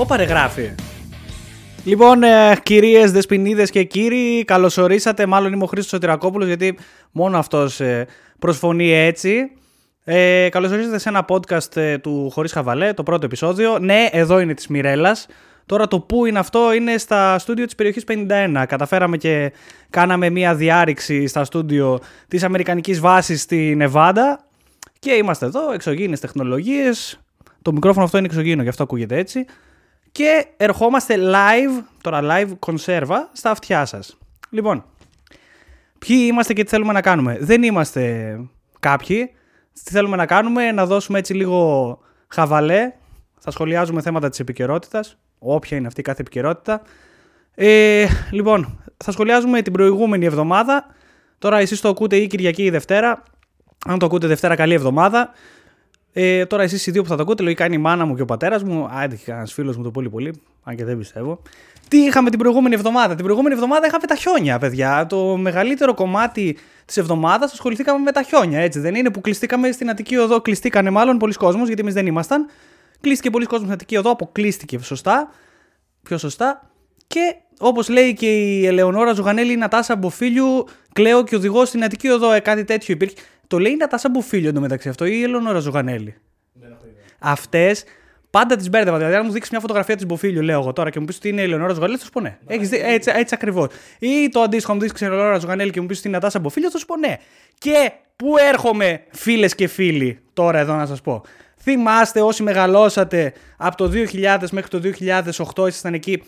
Ω γράφει. Λοιπόν, ε, κυρίες, δεσποινίδες και κύριοι, καλωσορίσατε. Μάλλον είμαι ο Χρήστος Σωτηρακόπουλος, γιατί μόνο αυτός ε, προσφωνεί έτσι. Ε, καλωσορίσατε σε ένα podcast ε, του Χωρίς Χαβαλέ, το πρώτο επεισόδιο. Ναι, εδώ είναι της Μιρέλας. Τώρα το που είναι αυτό είναι στα στούντιο της περιοχής 51. Καταφέραμε και κάναμε μια διάρρηξη στα στούντιο της Αμερικανικής βάσης στη Νεβάντα και είμαστε εδώ, εξωγήινες τεχνολογίες. Το μικρόφωνο αυτό είναι εξωγήινο, γι' αυτό ακούγεται έτσι. Και ερχόμαστε live, τώρα live κονσέρβα, στα αυτιά σας. Λοιπόν, ποιοι είμαστε και τι θέλουμε να κάνουμε. Δεν είμαστε κάποιοι. Τι θέλουμε να κάνουμε, να δώσουμε έτσι λίγο χαβαλέ. Θα σχολιάζουμε θέματα της επικαιρότητας όποια είναι αυτή κάθε επικαιρότητα. Ε, λοιπόν, θα σχολιάζουμε την προηγούμενη εβδομάδα. Τώρα εσείς το ακούτε ή Κυριακή ή Δευτέρα. Αν το ακούτε Δευτέρα, καλή εβδομάδα. Ε, τώρα εσείς οι δύο που θα το ακούτε, λογικά είναι η Μάνα μου και ο πατέρας μου. Άντε, και ένα φίλος μου το πολύ πολύ, αν και δεν πιστεύω. Τι είχαμε την προηγούμενη εβδομάδα; Την προηγούμενη εβδομάδα είχαμε τα χιόνια, παιδιά. Το μεγαλύτερο κομμάτι της εβδομάδας ασχοληθήκαμε με τα χιόνια, έτσι δεν είναι. Που κλειστήκαμε στην Αττική Οδό, κλειστήκανε μάλλον πολλοί κόσμοι, γιατί εμείς δεν ήμασταν. Κλείστηκε πολλοί κόσμος στην Αττική Οδό, αποκλείστηκε σωστά. Πιο σωστά. Και όπως λέει και η Ελεονόρα Ζουγανέλη, η Νατάσα Μποφίλιου, κλαίω και οδηγό στην Αττική Οδό, ε, κάτι τέτοιο υπήρχε. Το λέει η Νατάσα Μποφίλιου εντωμεταξύ αυτό ή η Ελεονόρα Ζουγανέλη. Αυτές πάντα τις μπέρδευα. Δηλαδή, αν μου δείξεις μια φωτογραφία της Μποφίλιου, λέω εγώ τώρα και μου πεις ότι είναι η Ελεονόρα Ζουγανέλη, θα σου πω ναι. Έχεις δει, έτσι, έτσι ακριβώς. Ή το αντίστοιχο, μου δείξεις η Ελεονόρα Ζουγανέλη και μου πεις ότι είναι η Νατάσα Μποφίλιου, θα σου πω ναι. Και πού έρχομαι, φίλες και φίλοι, τώρα εδώ να σας πω. Θυμάστε όσοι μεγαλώσατε από το 2000 μέχρι το 2008 ήσασταν εκεί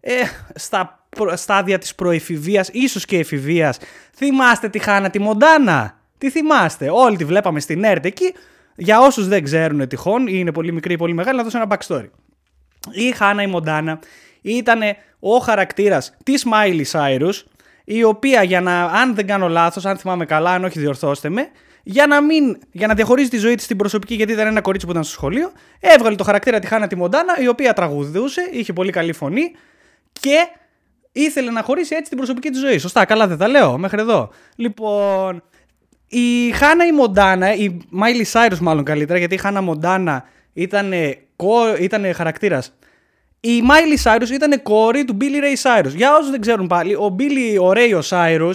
ε, στα στάδια της προεφηβείας, ίσως και εφηβείας. Θυμάστε τη Χάνα τη Μοντάνα; Τι θυμάστε. Όλοι τη βλέπαμε στην ΕΡΤ εκεί. Για όσους δεν ξέρουν τυχόν ή είναι πολύ μικροί ή πολύ μεγάλοι να δώσω ένα backstory. Η Χάνα η Μοντάνα ήταν ο χαρακτήρας της Miley Cyrus η οποία για να, αν δεν κάνω λάθος, αν θυμάμαι καλά, αν όχι διορθώστε με, για να, μην, για να διαχωρίζει τη ζωή της στην προσωπική, γιατί ήταν ένα κορίτσι που ήταν στο σχολείο, έβγαλε το χαρακτήρα τη Hannah τη Montana, η οποία τραγουδούσε, είχε πολύ καλή φωνή και ήθελε να χωρίσει έτσι την προσωπική της ζωή. Σωστά, καλά δεν τα λέω μέχρι εδώ. Λοιπόν, η Hannah η Montana, η Miley Cyrus μάλλον καλύτερα, γιατί η Hannah Montana ήταν, ήταν χαρακτήρας. Η Miley Cyrus ήταν κόρη του Billy Ray Cyrus. Για όσους δεν ξέρουν πάλι, ο Billy ο Ray ο Cyrus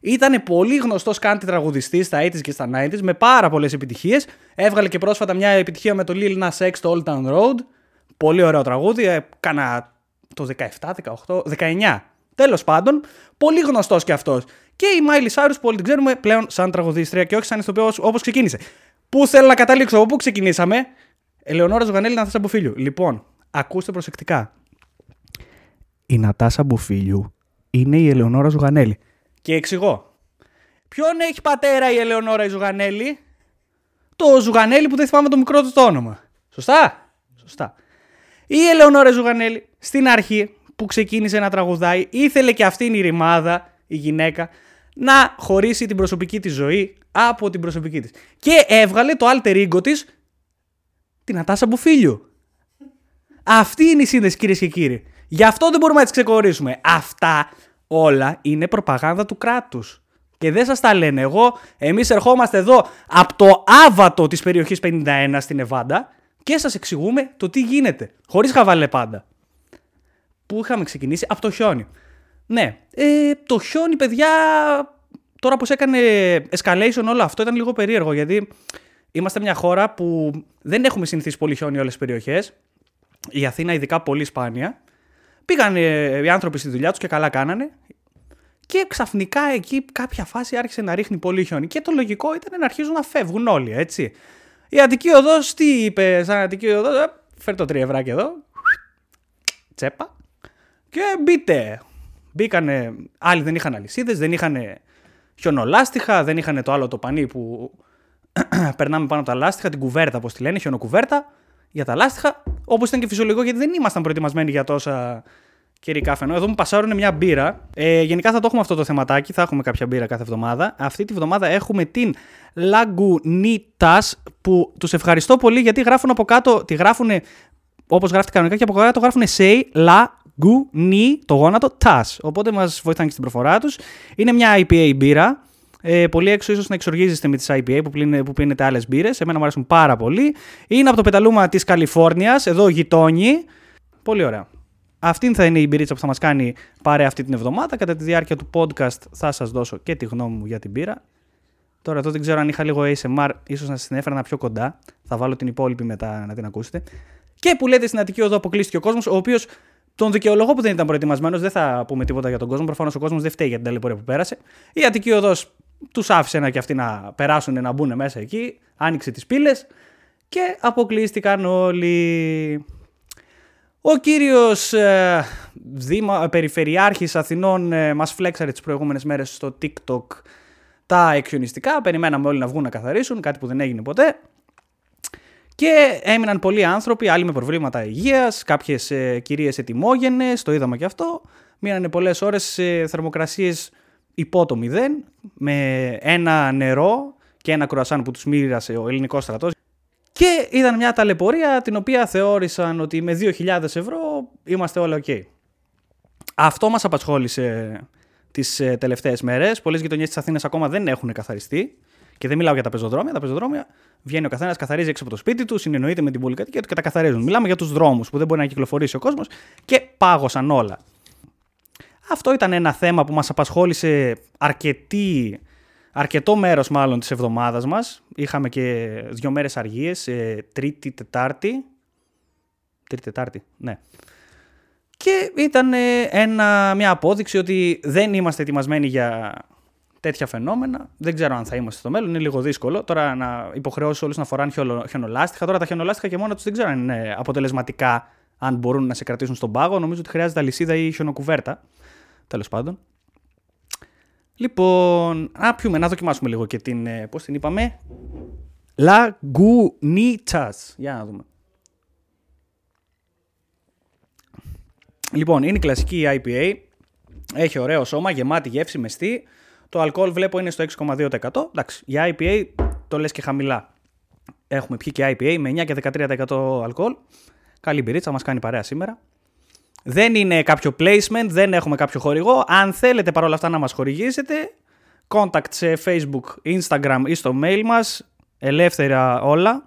ήταν πολύ γνωστός country τραγουδιστής στα 80s και στα 90s με πάρα πολλές επιτυχίες. Έβγαλε και πρόσφατα μια επιτυχία με το Lil Nas X στο Old Town Road. Πολύ ωραίο τραγούδι. Έκανα το 17, 18, 19. Τέλος πάντων, πολύ γνωστός κι αυτός. Και η Miley Cyrus που όλοι την ξέρουμε πλέον σαν τραγουδίστρια και όχι σαν ηθοποιός όπως ξεκίνησε. Πού θέλω να καταλήξω, από πού ξεκινήσαμε; Ελεονόρα Ζουγανέλη, Νατάσα Μπουφίλιου. Λοιπόν, ακούστε προσεκτικά. Η Νατάσα Μπουφίλιου είναι η Ελεονόρα Ζουγανέλη. Και εξηγώ. Ποιον έχει πατέρα η Ελεονόρα η Ζουγανέλη; Το Ζουγανέλη που δεν θυμάμαι το μικρό του το όνομα. Σωστά; Σωστά. Η Ελεονόρα Ζουγανέλη στην αρχή που ξεκίνησε να τραγουδάει ήθελε και αυτήν η ρημάδα, η γυναίκα, να χωρίσει την προσωπική της ζωή από την προσωπική της. Και έβγαλε το alter ego της την Ατάσα Μπουφίλιου. Αυτή είναι η σύνδεση κυρίες και κύριοι. Γι' αυτό δεν μπορούμε να τις ξεχωρίσουμε. Αυτά όλα είναι προπαγάνδα του κράτους. Και δεν σας τα λένε εγώ. Εμείς ερχόμαστε εδώ από το άβατο της περιοχής 51 στην Εβάντα και σας εξηγούμε το τι γίνεται. Χωρίς χαβαλέ πάντα. Πού είχαμε ξεκινήσει, από το χιόνι. Ναι, ε, το χιόνι παιδιά τώρα πως έκανε escalation όλο αυτό ήταν λίγο περίεργο γιατί είμαστε μια χώρα που δεν έχουμε συνηθίσει πολύ χιόνι όλες τις περιοχές. Η Αθήνα ειδικά πολύ σπάνια. Πήγαν οι άνθρωποι στη δουλειά τους και καλά κάνανε. Και ξαφνικά εκεί κάποια φάση άρχισε να ρίχνει πολύ χιόνι. Και το λογικό ήταν να αρχίζουν να φεύγουν όλοι, έτσι. Η Αττική Οδός τι είπε, σαν Αττική Οδός, ε, φέρ το τριευράκι εδώ. Τσέπα. Και μπείτε. Μπήκανε. Άλλοι δεν είχαν αλυσίδες, δεν είχαν χιονολάστιχα, δεν είχαν το άλλο το πανί που περνάμε πάνω από τα λάστιχα, την κουβέρτα, όπως τη λένε, χιονοκουβέρτα για τα λάστιχα. Όπως ήταν και φυσιολογικό, γιατί δεν ήμασταν προετοιμασμένοι για τόσα καιρικά φαινό. Εδώ μου πασάρουν μια μπύρα. Ε, γενικά θα το έχουμε αυτό το θεματάκι. Θα έχουμε κάποια μπύρα κάθε εβδομάδα. Αυτή τη βδομάδα έχουμε την Lagunitas που τους ευχαριστώ πολύ γιατί γράφουν από κάτω. Τη γράφουν όπως γράφτηκε κανονικά και από κάτω γράφουν Say La Gu το γόνατο, Tas. Οπότε μας βοηθάνε και στην προφορά τους. Είναι μια IPA μπύρα. Ε, πολύ έξω ίσως να εξοργίζεστε με τις IPA που, πλύνε, που πίνετε άλλες μπύρες. Εμένα μου αρέσουν πάρα πολύ. Είναι από το πεταλούμα της Καλιφόρνιας, εδώ γειτόνι. Πολύ ωραία. Αυτή θα είναι η μπυρίτσα που θα μας κάνει παρέα αυτή την εβδομάδα. Κατά τη διάρκεια του podcast θα σας δώσω και τη γνώμη μου για την μπύρα. Τώρα εδώ δεν ξέρω αν είχα λίγο ASMR, ίσως να σας την έφερα πιο κοντά. Θα βάλω την υπόλοιπη μετά να την ακούσετε. Και που λέτε στην Αττική Οδό αποκλείστηκε ο κόσμος, ο οποίος τον δικαιολογώ που δεν ήταν προετοιμασμένος, δεν θα πούμε τίποτα για τον κόσμο. Προφανώς ο κόσμος δεν φταίει για την ταλαιπωρία που πέρασε. Η Αττική Οδός τους άφησε να και αυτοί να περάσουν, να μπουν μέσα εκεί, άνοιξε τις πύλες και αποκλείστηκαν όλοι. Ο κύριος ε, Δήμα, Περιφερειάρχης Αθηνών ε, μας φλέξαρε τις προηγούμενες μέρες στο TikTok τα εκχιονιστικά. Περιμέναμε όλοι να βγουν να καθαρίσουν, κάτι που δεν έγινε ποτέ. Και έμειναν πολλοί άνθρωποι, άλλοι με προβλήματα υγείας, κάποιες ε, κυρίες ετοιμόγενες, το είδαμε και αυτό. Μείνανε πολλές ώρες σε θερμοκρασίες υπό το μηδέν, με ένα νερό και ένα κρουασάν που τους μοίρασε ο ελληνικός στρατός. Και είδαν μια ταλαιπωρία την οποία θεώρησαν ότι με 2.000 ευρώ είμαστε όλα ok. Αυτό μας απασχόλησε τις ε, τελευταίες μέρες. Πολλές γειτονιές της Αθήνας ακόμα δεν έχουν καθαριστεί. Και δεν μιλάω για τα πεζοδρόμια. Τα πεζοδρόμια βγαίνει ο καθένας, καθαρίζει έξω από το σπίτι τους, συνεννοείται με την πολυκατοικία τους και τα καθαρίζουν. Μιλάμε για τους δρόμους που δεν μπορεί να κυκλοφορήσει ο κόσμος και πάγωσαν όλα. Αυτό ήταν ένα θέμα που μας απασχόλησε αρκετή, αρκετό μέρος μάλλον της εβδομάδας μας. Είχαμε και δύο μέρες αργίες, ε, τρίτη, τετάρτη. Τρίτη, τετάρτη, ναι. Και ήταν ένα, μια απόδειξη ότι δεν είμαστε ετοιμασμένοι για τέτοια φαινόμενα. Δεν ξέρω αν θα είμαστε στο μέλλον, είναι λίγο δύσκολο. Τώρα να υποχρεώσει όλους να φοράνε χιονολάστιχα. Τώρα τα χιονολάστιχα και μόνο τους δεν ξέρω αν είναι αποτελεσματικά, αν μπορούν να σε κρατήσουν στον πάγο. Νομίζω ότι χρειάζεται αλυσίδα ή χιονοκουβέρτα. Τέλος πάντων. Λοιπόν, να πιούμε, να δοκιμάσουμε λίγο και την. Ε, Πώς την είπαμε; Λαγκουνίτσας. Για να δούμε. Λοιπόν, είναι η κλασική IPA. Έχει ωραίο σώμα, γεμάτη γεύση, μεστή. Το αλκοόλ βλέπω είναι στο 6,2%. Εντάξει, για IPA το λες και χαμηλά. Έχουμε πιει και IPA με 9 και 13% αλκοόλ. Καλή μπυρίτσα, μας κάνει παρέα σήμερα. Δεν είναι κάποιο placement, δεν έχουμε κάποιο χορηγό. Αν θέλετε παρόλα αυτά να μας χορηγήσετε, contact σε Facebook, Instagram ή στο mail μας, ελεύθερα όλα.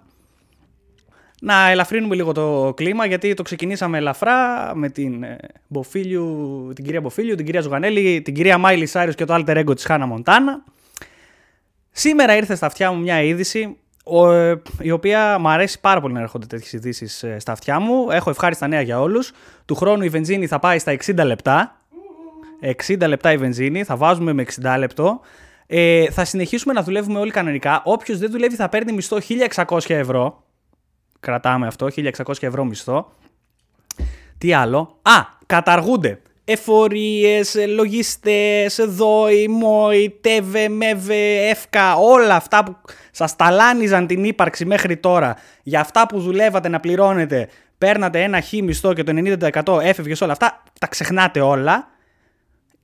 Να ελαφρύνουμε λίγο το κλίμα γιατί το ξεκινήσαμε ελαφρά με την, ε, Μποφίλιου, την κυρία Μποφίλιου, την κυρία Ζουγανέλη, την κυρία Miley Cyrus και το alter ego της Hannah Montana. Σήμερα ήρθε στα αυτιά μου μια είδηση ε, η οποία μου αρέσει πάρα πολύ να έρχονται τέτοιες ειδήσεις ε, στα αυτιά μου. Έχω ευχάριστα νέα για όλους. Του χρόνου η βενζίνη θα πάει στα 60 λεπτά. 60 λεπτά η βενζίνη, θα βάζουμε με 60 λεπτό. Ε, θα συνεχίσουμε να δουλεύουμε όλοι κανονικά. Όποιος δεν δουλεύει θα παίρνει μισθό 1600 ευρώ. Κρατάμε αυτό, 1600 ευρώ μισθό. Τι άλλο; Α, καταργούνται εφορίες, λογιστές, δόη, μόη, τέβε, μέβε, εύκα, όλα αυτά που σας ταλάνιζαν την ύπαρξη μέχρι τώρα, για αυτά που δουλεύατε να πληρώνετε, παίρνατε ένα χ μισθό και το 90% έφευγες όλα αυτά, τα ξεχνάτε όλα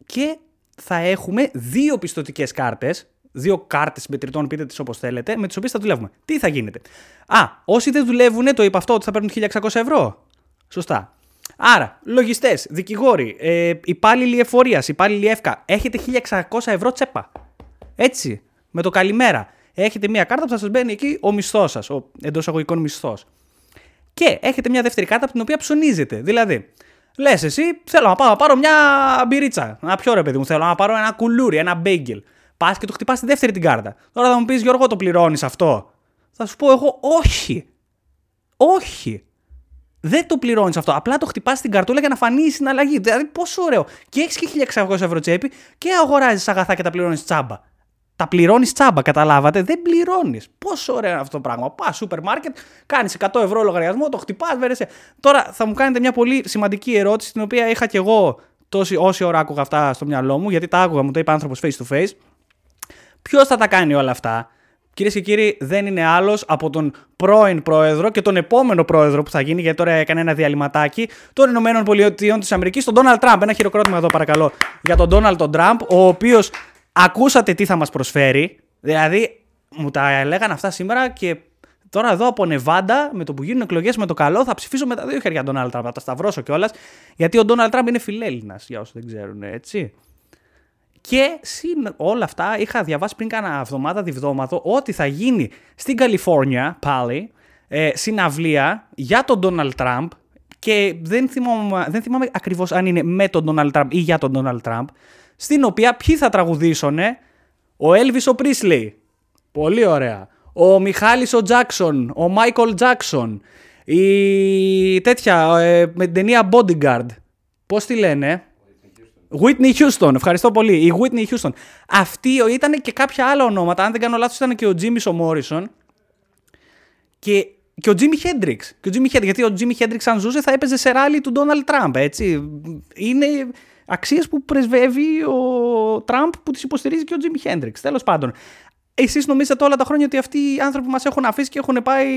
και θα έχουμε δύο πιστοτικές κάρτες, δύο κάρτες μετρητών, πείτε τις όπως θέλετε, με τις οποίες θα δουλεύουμε. Τι θα γίνεται; Α, όσοι δεν δουλεύουν, το είπα αυτό ότι θα παίρνουν 1600 ευρώ. Σωστά. Άρα, λογιστές, δικηγόροι, ε, υπάλληλοι εφορίας, υπάλληλοι εύκα, έχετε 1600 ευρώ τσέπα. Έτσι, με το καλημέρα. Έχετε μια κάρτα που θα σας μπαίνει εκεί ο μισθός σας, ο εντός αγωγικών μισθός. Και έχετε μια δεύτερη κάρτα από την οποία ψωνίζετε. Δηλαδή, λες εσύ, θέλω να πάω να πάρω μια μπυρίτσα. Να πιω ρε παιδί μου, θέλω να πάρω ένα κουλούρι, ένα μπέγγελ. Πας και το χτυπάς τη δεύτερη την κάρτα. Τώρα θα μου πεις Γιώργο, το πληρώνεις αυτό; Θα σου πω εγώ όχι. Όχι δεν το πληρώνεις αυτό. Απλά το χτυπάς στην καρτούλα για να φανεί η συναλλαγή. Δηλαδή, πόσο ωραίο. Και έχεις και 1600 ευρώ τσέπη και αγοράζεις αγαθά και τα πληρώνεις τσάμπα. Τα πληρώνεις τσάμπα, καταλάβατε; Δεν πληρώνεις. Πόσο ωραίο είναι αυτό το πράγμα. Πα σούπερ μάρκετ, κάνεις 100 ευρώ λογαριασμό, το χτυπάς, βέρεσαι. Τώρα θα μου κάνετε μια πολύ σημαντική ερώτηση, την οποία είχα κι εγώ τόση, όση ώρα άκουγα αυτά στο μυαλό μου, γιατί τα άκουγα, μου το είπε άνθρωπος face to face. Ποιος θα τα κάνει όλα αυτά. Κυρίες και κύριοι, δεν είναι άλλος από τον πρώην πρόεδρο και τον επόμενο πρόεδρο που θα γίνει, γιατί τώρα έκανε ένα διαλυματάκι, των Ηνωμένων Πολιτειών της Αμερικής, τον Ντόναλτ Τραμπ. Ένα χειροκρότημα εδώ, παρακαλώ, για τον Ντόναλτ Τραμπ, ο οποίος ακούσατε τι θα μας προσφέρει. Δηλαδή, μου τα έλεγαν αυτά σήμερα και τώρα εδώ από Νεβάντα, με το που γίνουν εκλογές με το καλό, θα ψηφίσω με τα δύο χέρια τον Ντόναλτ Τραμπ. Θα τα σταυρώσω κιόλας, γιατί ο Ντόναλτ Τραμπ είναι φιλέλληνας, για όσους δεν ξέρουν, έτσι. Και συν όλα αυτά είχα διαβάσει πριν κάνα εβδομάδα, διβδόματο, ότι θα γίνει στην Καλιφόρνια πάλι ε, συναυλία για τον Ντόναλτ Τραμπ και δεν θυμάμαι, δεν θυμάμαι ακριβώς αν είναι με τον Donald Trump ή για τον Donald Trump, στην οποία ποιοι θα τραγουδήσουν, ο Elvis ο Presley, πολύ ωραία, ο Μιχάλης ο Τζάκσον, ο Μάικολ Τζάκσον, η τέτοια, ε, με την ταινία Bodyguard, πώς τη λένε, Whitney Houston, ευχαριστώ πολύ. Η Whitney Houston. Αυτή ήταν και κάποια άλλα ονόματα. Αν δεν κάνω λάθος, ήταν και ο Jimmy ο Morrison. Και, και ο Jimmy Hendrix. Και ο Jimmy Hendrix. Γιατί ο Jimmy Hendrix, αν ζούσε, θα έπαιζε σε ράλι του Donald Trump. Έτσι. Είναι αξίες που πρεσβεύει ο Τραμπ που τις υποστηρίζει και ο Jimmy Hendrix. Τέλος πάντων. Εσείς νομίζετε όλα τα χρόνια ότι αυτοί οι άνθρωποι μας έχουν αφήσει και έχουν πάει.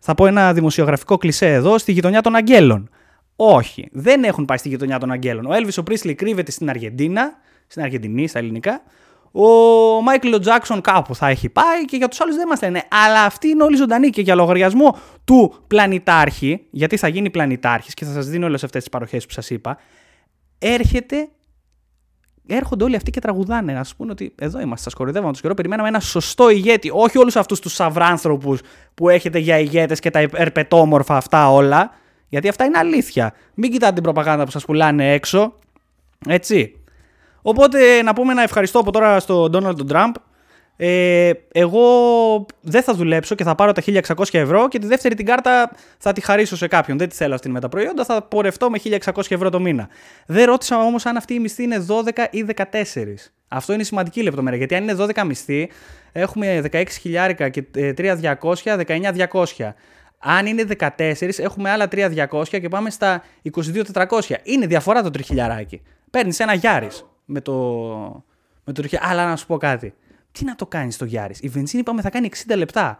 Θα πω ένα δημοσιογραφικό κλισέ εδώ, στη γειτονιά των Αγγέλων. Όχι, δεν έχουν πάει στη γειτονιά των Αγγέλων. Ο Έλβη ο Πρίσλι κρύβεται στην Αργεντίνα, στην Αργεντινή, στα ελληνικά. Ο Μάικλ Τζάξον κάπου θα έχει πάει και για τους άλλους δεν μας λένε. Αλλά αυτοί είναι όλοι ζωντανοί και για λογαριασμό του πλανητάρχη, γιατί θα γίνει πλανητάρχης και θα σας δίνω όλες αυτές τις παροχές που σας είπα, έρχεται. Έρχονται όλοι αυτοί και τραγουδάνε. Να σου πούνε ότι εδώ είμαστε, σας κορυδεύαμε τους καιρό. Περιμέναμε ένα σωστό ηγέτη. Όχι όλους αυτούς τους σαυράνθρωπους που έχετε για ηγέτες και τα ερπετόμορφα αυτά όλα. Γιατί αυτά είναι αλήθεια. Μην κοιτάτε την προπαγάνδα που σας πουλάνε έξω. Έτσι. Οπότε να πούμε ένα ευχαριστώ από τώρα στον Donald Trump. Ε, εγώ δεν θα δουλέψω και θα πάρω τα 1600 ευρώ και τη δεύτερη την κάρτα θα τη χαρίσω σε κάποιον. Δεν τη θέλω αυτή με τα προϊόντα, θα πορευτώ με 1600 ευρώ το μήνα. Δεν ρώτησα όμως αν αυτή η μισθή είναι 12 ή 14. Αυτό είναι σημαντική λεπτομέρεια γιατί αν είναι 12 μισθή, έχουμε 16 χιλιάρικα και 3.200, 19.200. Αν είναι 14, έχουμε άλλα 3.200 και πάμε στα 22.400. Είναι διαφορά το τριχιλιαράκι. Παίρνεις ένα Γιάρης με το, με το τριχιλιαράκι. Αλλά να σου πω κάτι. Τι να το κάνεις το Γιάρης; Η βενζίνη είπαμε θα κάνει 60 λεπτά.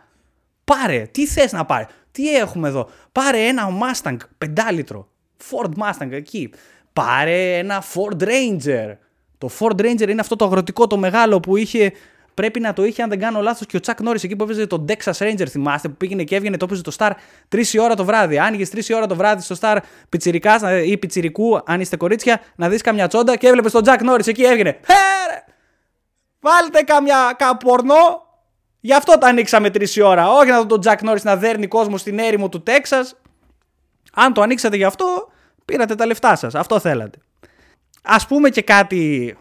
Πάρε, τι θες να πάρει; Τι έχουμε εδώ; Πάρε ένα Mustang 5 λίτρο. Ford Mustang εκεί. Πάρε ένα Ford Ranger. Το Ford Ranger είναι αυτό το αγροτικό το μεγάλο που είχε Πρέπει να το είχε, αν δεν κάνω λάθος, και ο Τσακ Νόρις εκεί που έπαιζε τον Texas Ranger, θυμάστε, που πήγαινε και έβγαινε, το έπαιζε το Star 3 η ώρα το βράδυ. Άνοιγε 3 η ώρα το βράδυ στο Star πιτσυρικά ή πιτσυρικού, αν είστε κορίτσια, να δεις καμιά τσόντα και έβλεπες τον Τζακ Νόρις εκεί έβγαινε. Χέρε! Βάλτε καμιά καπορνό. Γι' αυτό τα ανοίξαμε 3 η ώρα. Όχι να δω τον Τζακ Νόρις να δέρνει κόσμο στην έρημο του Τέξας. Αν το ανοίξατε γι' αυτό, πήρατε τα λεφτά σας. Αυτό θέλατε. Α πούμε και κάτι.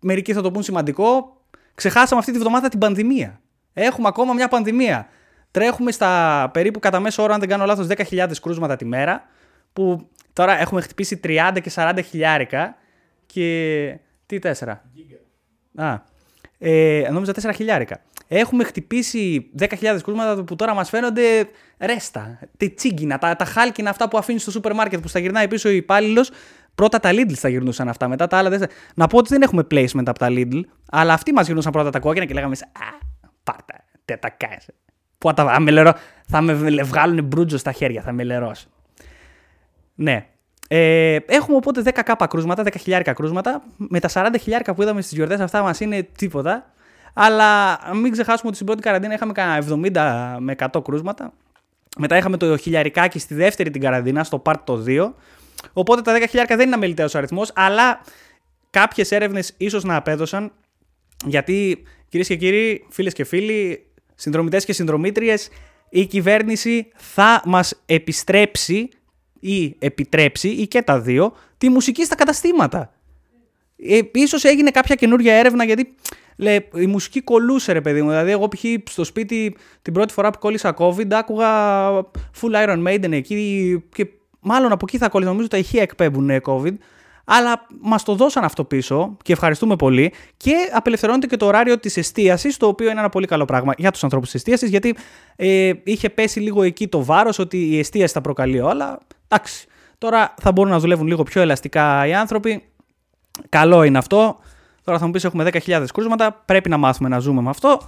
Μερικοί θα το πούν σημαντικό. Ξεχάσαμε αυτή τη βδομάδα την πανδημία. Έχουμε ακόμα μια πανδημία. Τρέχουμε στα περίπου κατά μέσο όρο, αν δεν κάνω λάθος, 10.000 κρούσματα τη μέρα. Που τώρα έχουμε χτυπήσει 30 και 40 χιλιάρικα. Και. Τι 4. Α. Ε, νόμιζα 4 χιλιάρικα. Έχουμε χτυπήσει 10.000 κρούσματα που τώρα μας φαίνονται ρέστα. Τι τσίγκινα, τα, τα χάλκινα αυτά που αφήνεις στο σούπερ μάρκετ που στα γυρνάει πίσω ο υπάλληλος Πρώτα τα Lidl θα γυρνούσαν αυτά, μετά τα άλλα δεν. Να πω ότι δεν έχουμε placement από τα Lidl, αλλά αυτοί μας γυρνούσαν πρώτα τα κόκκινα και λέγαμε Α, πάρτα, τε τα κάνεις. Πού θα, με θα με βγάλουν μπρούτζο στα χέρια, θα με λερώσει. Ναι. Ε, έχουμε οπότε 10k κρούσματα, 10.000 κρούσματα. Με τα 40.000 που είδαμε στις γιορτές αυτά μας είναι τίποτα. Αλλά μην ξεχάσουμε ότι στην πρώτη καραντίνα είχαμε κανένα 70 με 100 κρούσματα. Μετά είχαμε το χιλιαρικάκι στη δεύτερη την καραντίνα, στο part το 2. Οπότε τα 10.000 δεν είναι αμεληταίος αριθμός, αλλά κάποιες έρευνες ίσως να απέδωσαν. Γιατί κυρίες και κύριοι, φίλες και φίλοι, συνδρομητές και συνδρομήτριες, η κυβέρνηση θα μας επιστρέψει ή επιτρέψει ή και τα δύο τη μουσική στα καταστήματα. Ε, ίσως έγινε κάποια καινούργια έρευνα γιατί λέει, η μουσική κολούσε ρε παιδί μου. Δηλαδή εγώ π.χ. στο σπίτι την πρώτη φορά που κόλλησα COVID άκουγα full Iron Maiden εκεί και μάλλον από εκεί θα κολλήσει. Νομίζω τα ηχεία εκπέμπουν ε, COVID. Αλλά μας το δώσαν αυτό πίσω και ευχαριστούμε πολύ. Και απελευθερώνεται και το ωράριο της εστίασης, το οποίο είναι ένα πολύ καλό πράγμα για τους ανθρώπους της εστίασης, γιατί ε, είχε πέσει λίγο εκεί το βάρος ότι η εστίαση θα προκαλεί όλα. Εντάξει. Τώρα θα μπορούν να δουλεύουν λίγο πιο ελαστικά οι άνθρωποι. Καλό είναι αυτό. Τώρα θα μου πεις: Έχουμε 10.000 κρούσματα. Πρέπει να μάθουμε να ζούμε με αυτό.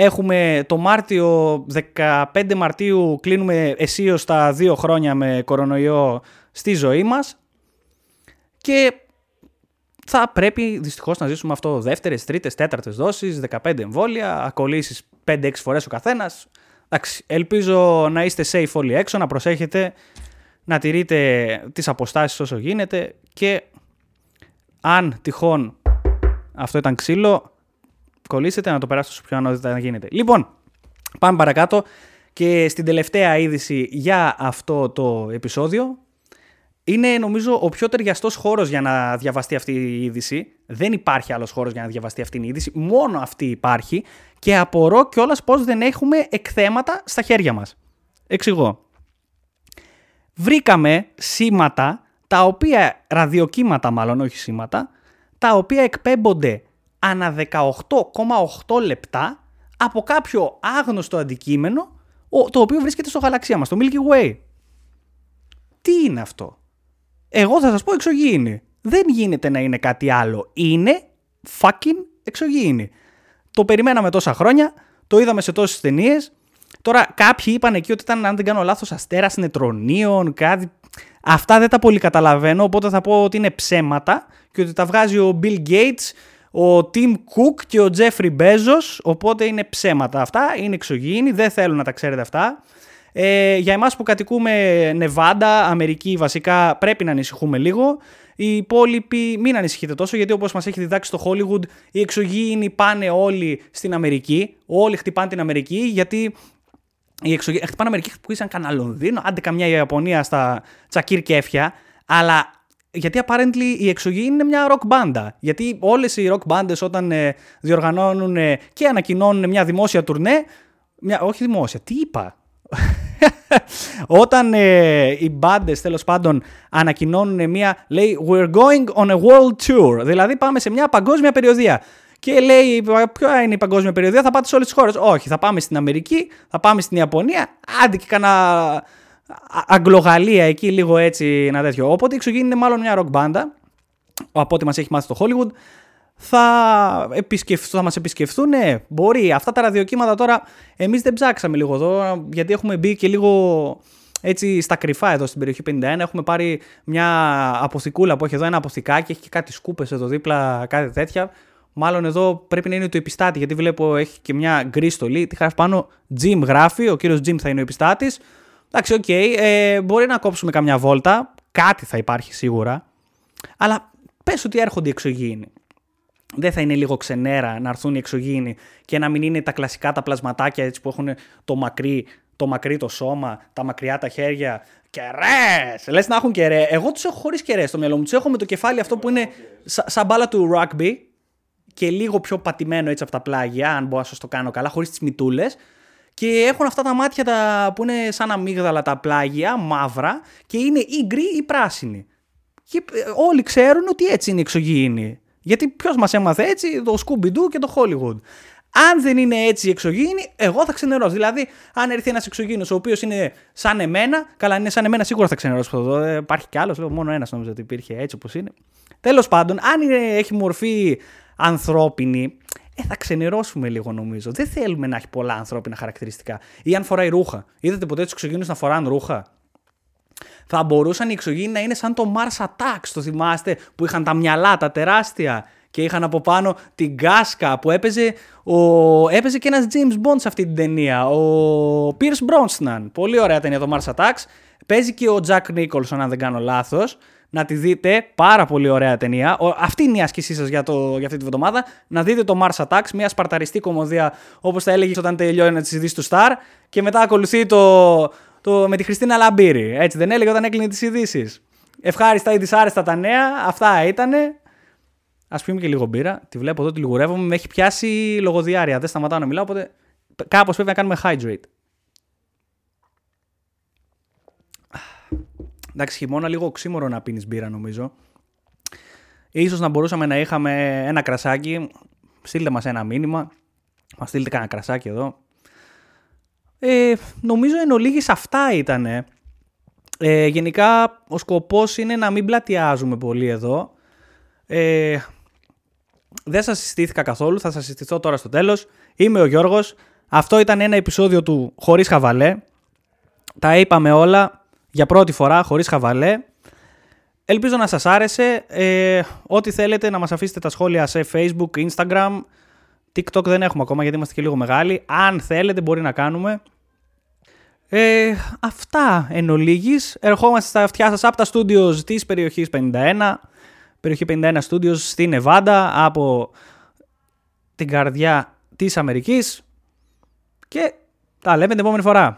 Έχουμε το Μάρτιο, 15 Μαρτίου κλείνουμε αισίως τα δύο χρόνια με κορονοϊό στη ζωή μας και θα πρέπει δυστυχώς να ζήσουμε αυτό δεύτερες, τρίτες, τέταρτες δόσεις, 15 εμβόλια, ακολύσεις 5-6 φορές ο καθένας. Εντάξει, ελπίζω να είστε safe όλοι έξω, να προσέχετε, να τηρείτε τις αποστάσεις όσο γίνεται και αν τυχόν αυτό ήταν ξύλο, κολλήσετε, να το περάσετε όσο πιο ανώδυτα να γίνεται. Λοιπόν, πάμε παρακάτω και στην τελευταία είδηση για αυτό το επεισόδιο. είναι νομίζω ο πιο ταιριαστός χώρος για να διαβαστεί αυτή η είδηση. Δεν υπάρχει άλλος χώρος για να διαβαστεί αυτή η είδηση. Μόνο αυτή υπάρχει και απορώ κιόλας πώς δεν έχουμε εκθέματα στα χέρια μας. Εξηγώ. Βρήκαμε σήματα τα οποία, ραδιοκύματα μάλλον, όχι σήματα, τα οποία εκπέμπονται ανά 18,8 λεπτά από κάποιο άγνωστο αντικείμενο το οποίο βρίσκεται στο γαλαξία μας, το Milky Way. Τι είναι αυτό; Εγώ θα σας πω εξωγήινη. Δεν γίνεται να είναι κάτι άλλο. Είναι fucking εξωγήινη. Το περιμέναμε τόσα χρόνια, το είδαμε σε τόσες ταινίες. Τώρα κάποιοι είπαν εκεί ότι ήταν, αν δεν κάνω λάθος, αστέρας νετρονίων, κάτι... Αυτά δεν τα πολύ καταλαβαίνω, οπότε θα πω ότι είναι ψέματα και ότι τα βγάζει ο Bill Gates, ο Tim Cook και ο Jeffrey Bezos, οπότε είναι ψέματα αυτά, είναι εξωγήινοι, δεν θέλουν να τα ξέρετε αυτά. Ε, για εμάς που κατοικούμε Νεβάντα, Αμερική βασικά πρέπει να ανησυχούμε λίγο. Οι υπόλοιποι μην ανησυχείτε τόσο γιατί όπως μας έχει διδάξει το Hollywood οι εξωγήινοι πάνε όλοι στην Αμερική, όλοι χτυπάνε την Αμερική γιατί οι εξωγήινοι χτυπάνε Αμερική που ήσαν κανένα Λονδίνο, άντε καμιά Ιαπωνία στα τσακίρ κέφια, αλλά γιατί apparently η εξωγήινη είναι μια rock μπάντα. Γιατί όλες οι rock μπάντες όταν ε, διοργανώνουν ε, και ανακοινώνουν μια δημόσια τουρνέ, μια, όχι δημόσια, τι είπα, Όταν ε, οι μπάντε τέλος πάντων ανακοινώνουν μια. λέει We're going on a world tour. Δηλαδή πάμε σε μια παγκόσμια περιοδία. Και λέει, ποια είναι η παγκόσμια περιοδία, θα πάτε σε όλες τις χώρες. Όχι, θα πάμε στην Αμερική, θα πάμε στην Ιαπωνία, άντε και κανένα Αγγλογαλία εκεί, λίγο έτσι ένα τέτοιο. Οπότε η εξωγήινη είναι μάλλον μια rock μπάντα, από ό,τι μας έχει μάθει το Hollywood θα, επισκεφθούν, θα μας επισκεφθούν. Ναι, μπορεί. Αυτά τα ραδιοκύματα τώρα εμείς δεν ψάξαμε λίγο εδώ γιατί έχουμε μπει και λίγο έτσι στα κρυφά εδώ στην περιοχή 51. Έχουμε πάρει μια αποθηκούλα που έχει εδώ ένα αποθηκάκι, έχει και κάτι σκούπες εδώ δίπλα, κάτι τέτοια. Μάλλον εδώ πρέπει να είναι το επιστάτη γιατί βλέπω έχει και μια γκρι στολή. Τι γράφει πάνω, Jim γράφει, ο κύριος Jim θα είναι ο επιστάτης. Εντάξει, ok, okay, ε, μπορεί να κόψουμε καμιά βόλτα, κάτι θα υπάρχει σίγουρα. Αλλά πες ότι έρχονται οι εξωγήινοι δεν θα είναι λίγο ξενέρα να έρθουν οι εξωγήινοι και να μην είναι τα κλασικά τα πλασματάκια έτσι που έχουν το μακρύ, το μακρύ το σώμα, τα μακριά τα χέρια. Κερέ! Λες να έχουν κερέ. Εγώ τους έχω χωρίς κερέ στο μυαλό μου. Τους έχω με το κεφάλι αυτό που είναι σαν μπάλα του rugby και λίγο πιο πατημένο έτσι από τα πλάγια, αν μπορώ να σας το κάνω καλά, χωρίς τις μητούλες. Και έχουν αυτά τα μάτια τα, που είναι σαν αμύγδαλα τα πλάγια, μαύρα, και είναι ή γκρι ή πράσινοι. Και ε, όλοι ξέρουν ότι έτσι είναι οι εξωγήινοι. Γιατί ποιος μας έμαθε έτσι, το Scooby-Doo και το Hollywood. Αν δεν είναι έτσι η εξωγήινη, εγώ θα ξενερώσω. Δηλαδή, αν έρθει ένας εξωγήινος ο οποίος είναι σαν εμένα, καλά, είναι σαν εμένα, σίγουρα θα ξενερώσω αυτό. Ε, υπάρχει κι άλλος, λέω μόνο ένας νομίζω ότι υπήρχε έτσι όπως είναι. Τέλος πάντων, αν είναι, έχει μορφή ανθρώπινη, ε, θα ξενερώσουμε λίγο νομίζω. Δεν θέλουμε να έχει πολλά ανθρώπινα χαρακτηριστικά. Ή αν φοράει ρούχα. Είδατε ποτέ τους εξωγήνου να φοράνε ρούχα; Θα μπορούσαν οι εξωγήινοι να είναι σαν το Mars Attacks, το θυμάστε, που είχαν τα μυαλά, τα τεράστια και είχαν από πάνω την κάσκα που έπαιζε, ο... έπαιζε και ένας James Bond σε αυτή την ταινία, ο Pierce Brosnan. Πολύ ωραία ταινία το Mars Attacks. Παίζει και ο Jack Nicholson αν δεν κάνω λάθος. Να τη δείτε, πάρα πολύ ωραία ταινία. Αυτή είναι η άσκησή σας για, το... για αυτή τη βδομάδα. Να δείτε το Mars Attacks, μια σπαρταριστή κομμωδία όπως τα έλεγες όταν τελειώνει να τη ειδήσει του Star. Και μετά ακολουθεί το, το, με τη Χριστίνα Λαμπύρη. Έτσι δεν έλεγε όταν έκλεινε τις ειδήσεις. Ευχάριστα ή δυσάρεστα τα νέα. Αυτά ήτανε. Α πούμε και λίγο μπύρα. Τη βλέπω εδώ, τη λιγουρεύομαι. Με έχει πιάσει λογοδιάρια. Δεν σταματάω να μιλάω, οπότε κάπως πρέπει να κάνουμε hydrate. Εντάξει, χειμώνα λίγο οξύμορο να πίνεις μπύρα νομίζω. Ίσως να μπορούσαμε να είχαμε ένα κρασάκι. Στείλτε μας ένα μήνυμα. Μας στείλτε κανένα κρασάκι εδώ. Ε, νομίζω εν ολίγης αυτά ήταν. Ε, γενικά ο σκοπός είναι να μην πλατιάζουμε πολύ εδώ. Ε, δεν σας συστήθηκα καθόλου, θα σας συστηθώ τώρα στο τέλος. Είμαι ο Γιώργος. Αυτό ήταν ένα επεισόδιο του Χωρίς Χαβαλέ. Τα είπαμε όλα για πρώτη φορά χωρίς χαβαλέ. Ελπίζω να σας άρεσε. Ε, ό,τι θέλετε να μας αφήσετε τα σχόλια σε Facebook, Instagram, TikTok δεν έχουμε ακόμα γιατί είμαστε και λίγο μεγάλοι. Αν θέλετε μπορεί να κάνουμε. Ε, αυτά εν ολίγης. Ερχόμαστε στα αυτιά σας από τα studios της περιοχής 51. Περιοχή 51 studios στη Νεβάντα από την καρδιά της Αμερικής. Και τα λέμε την επόμενη φορά.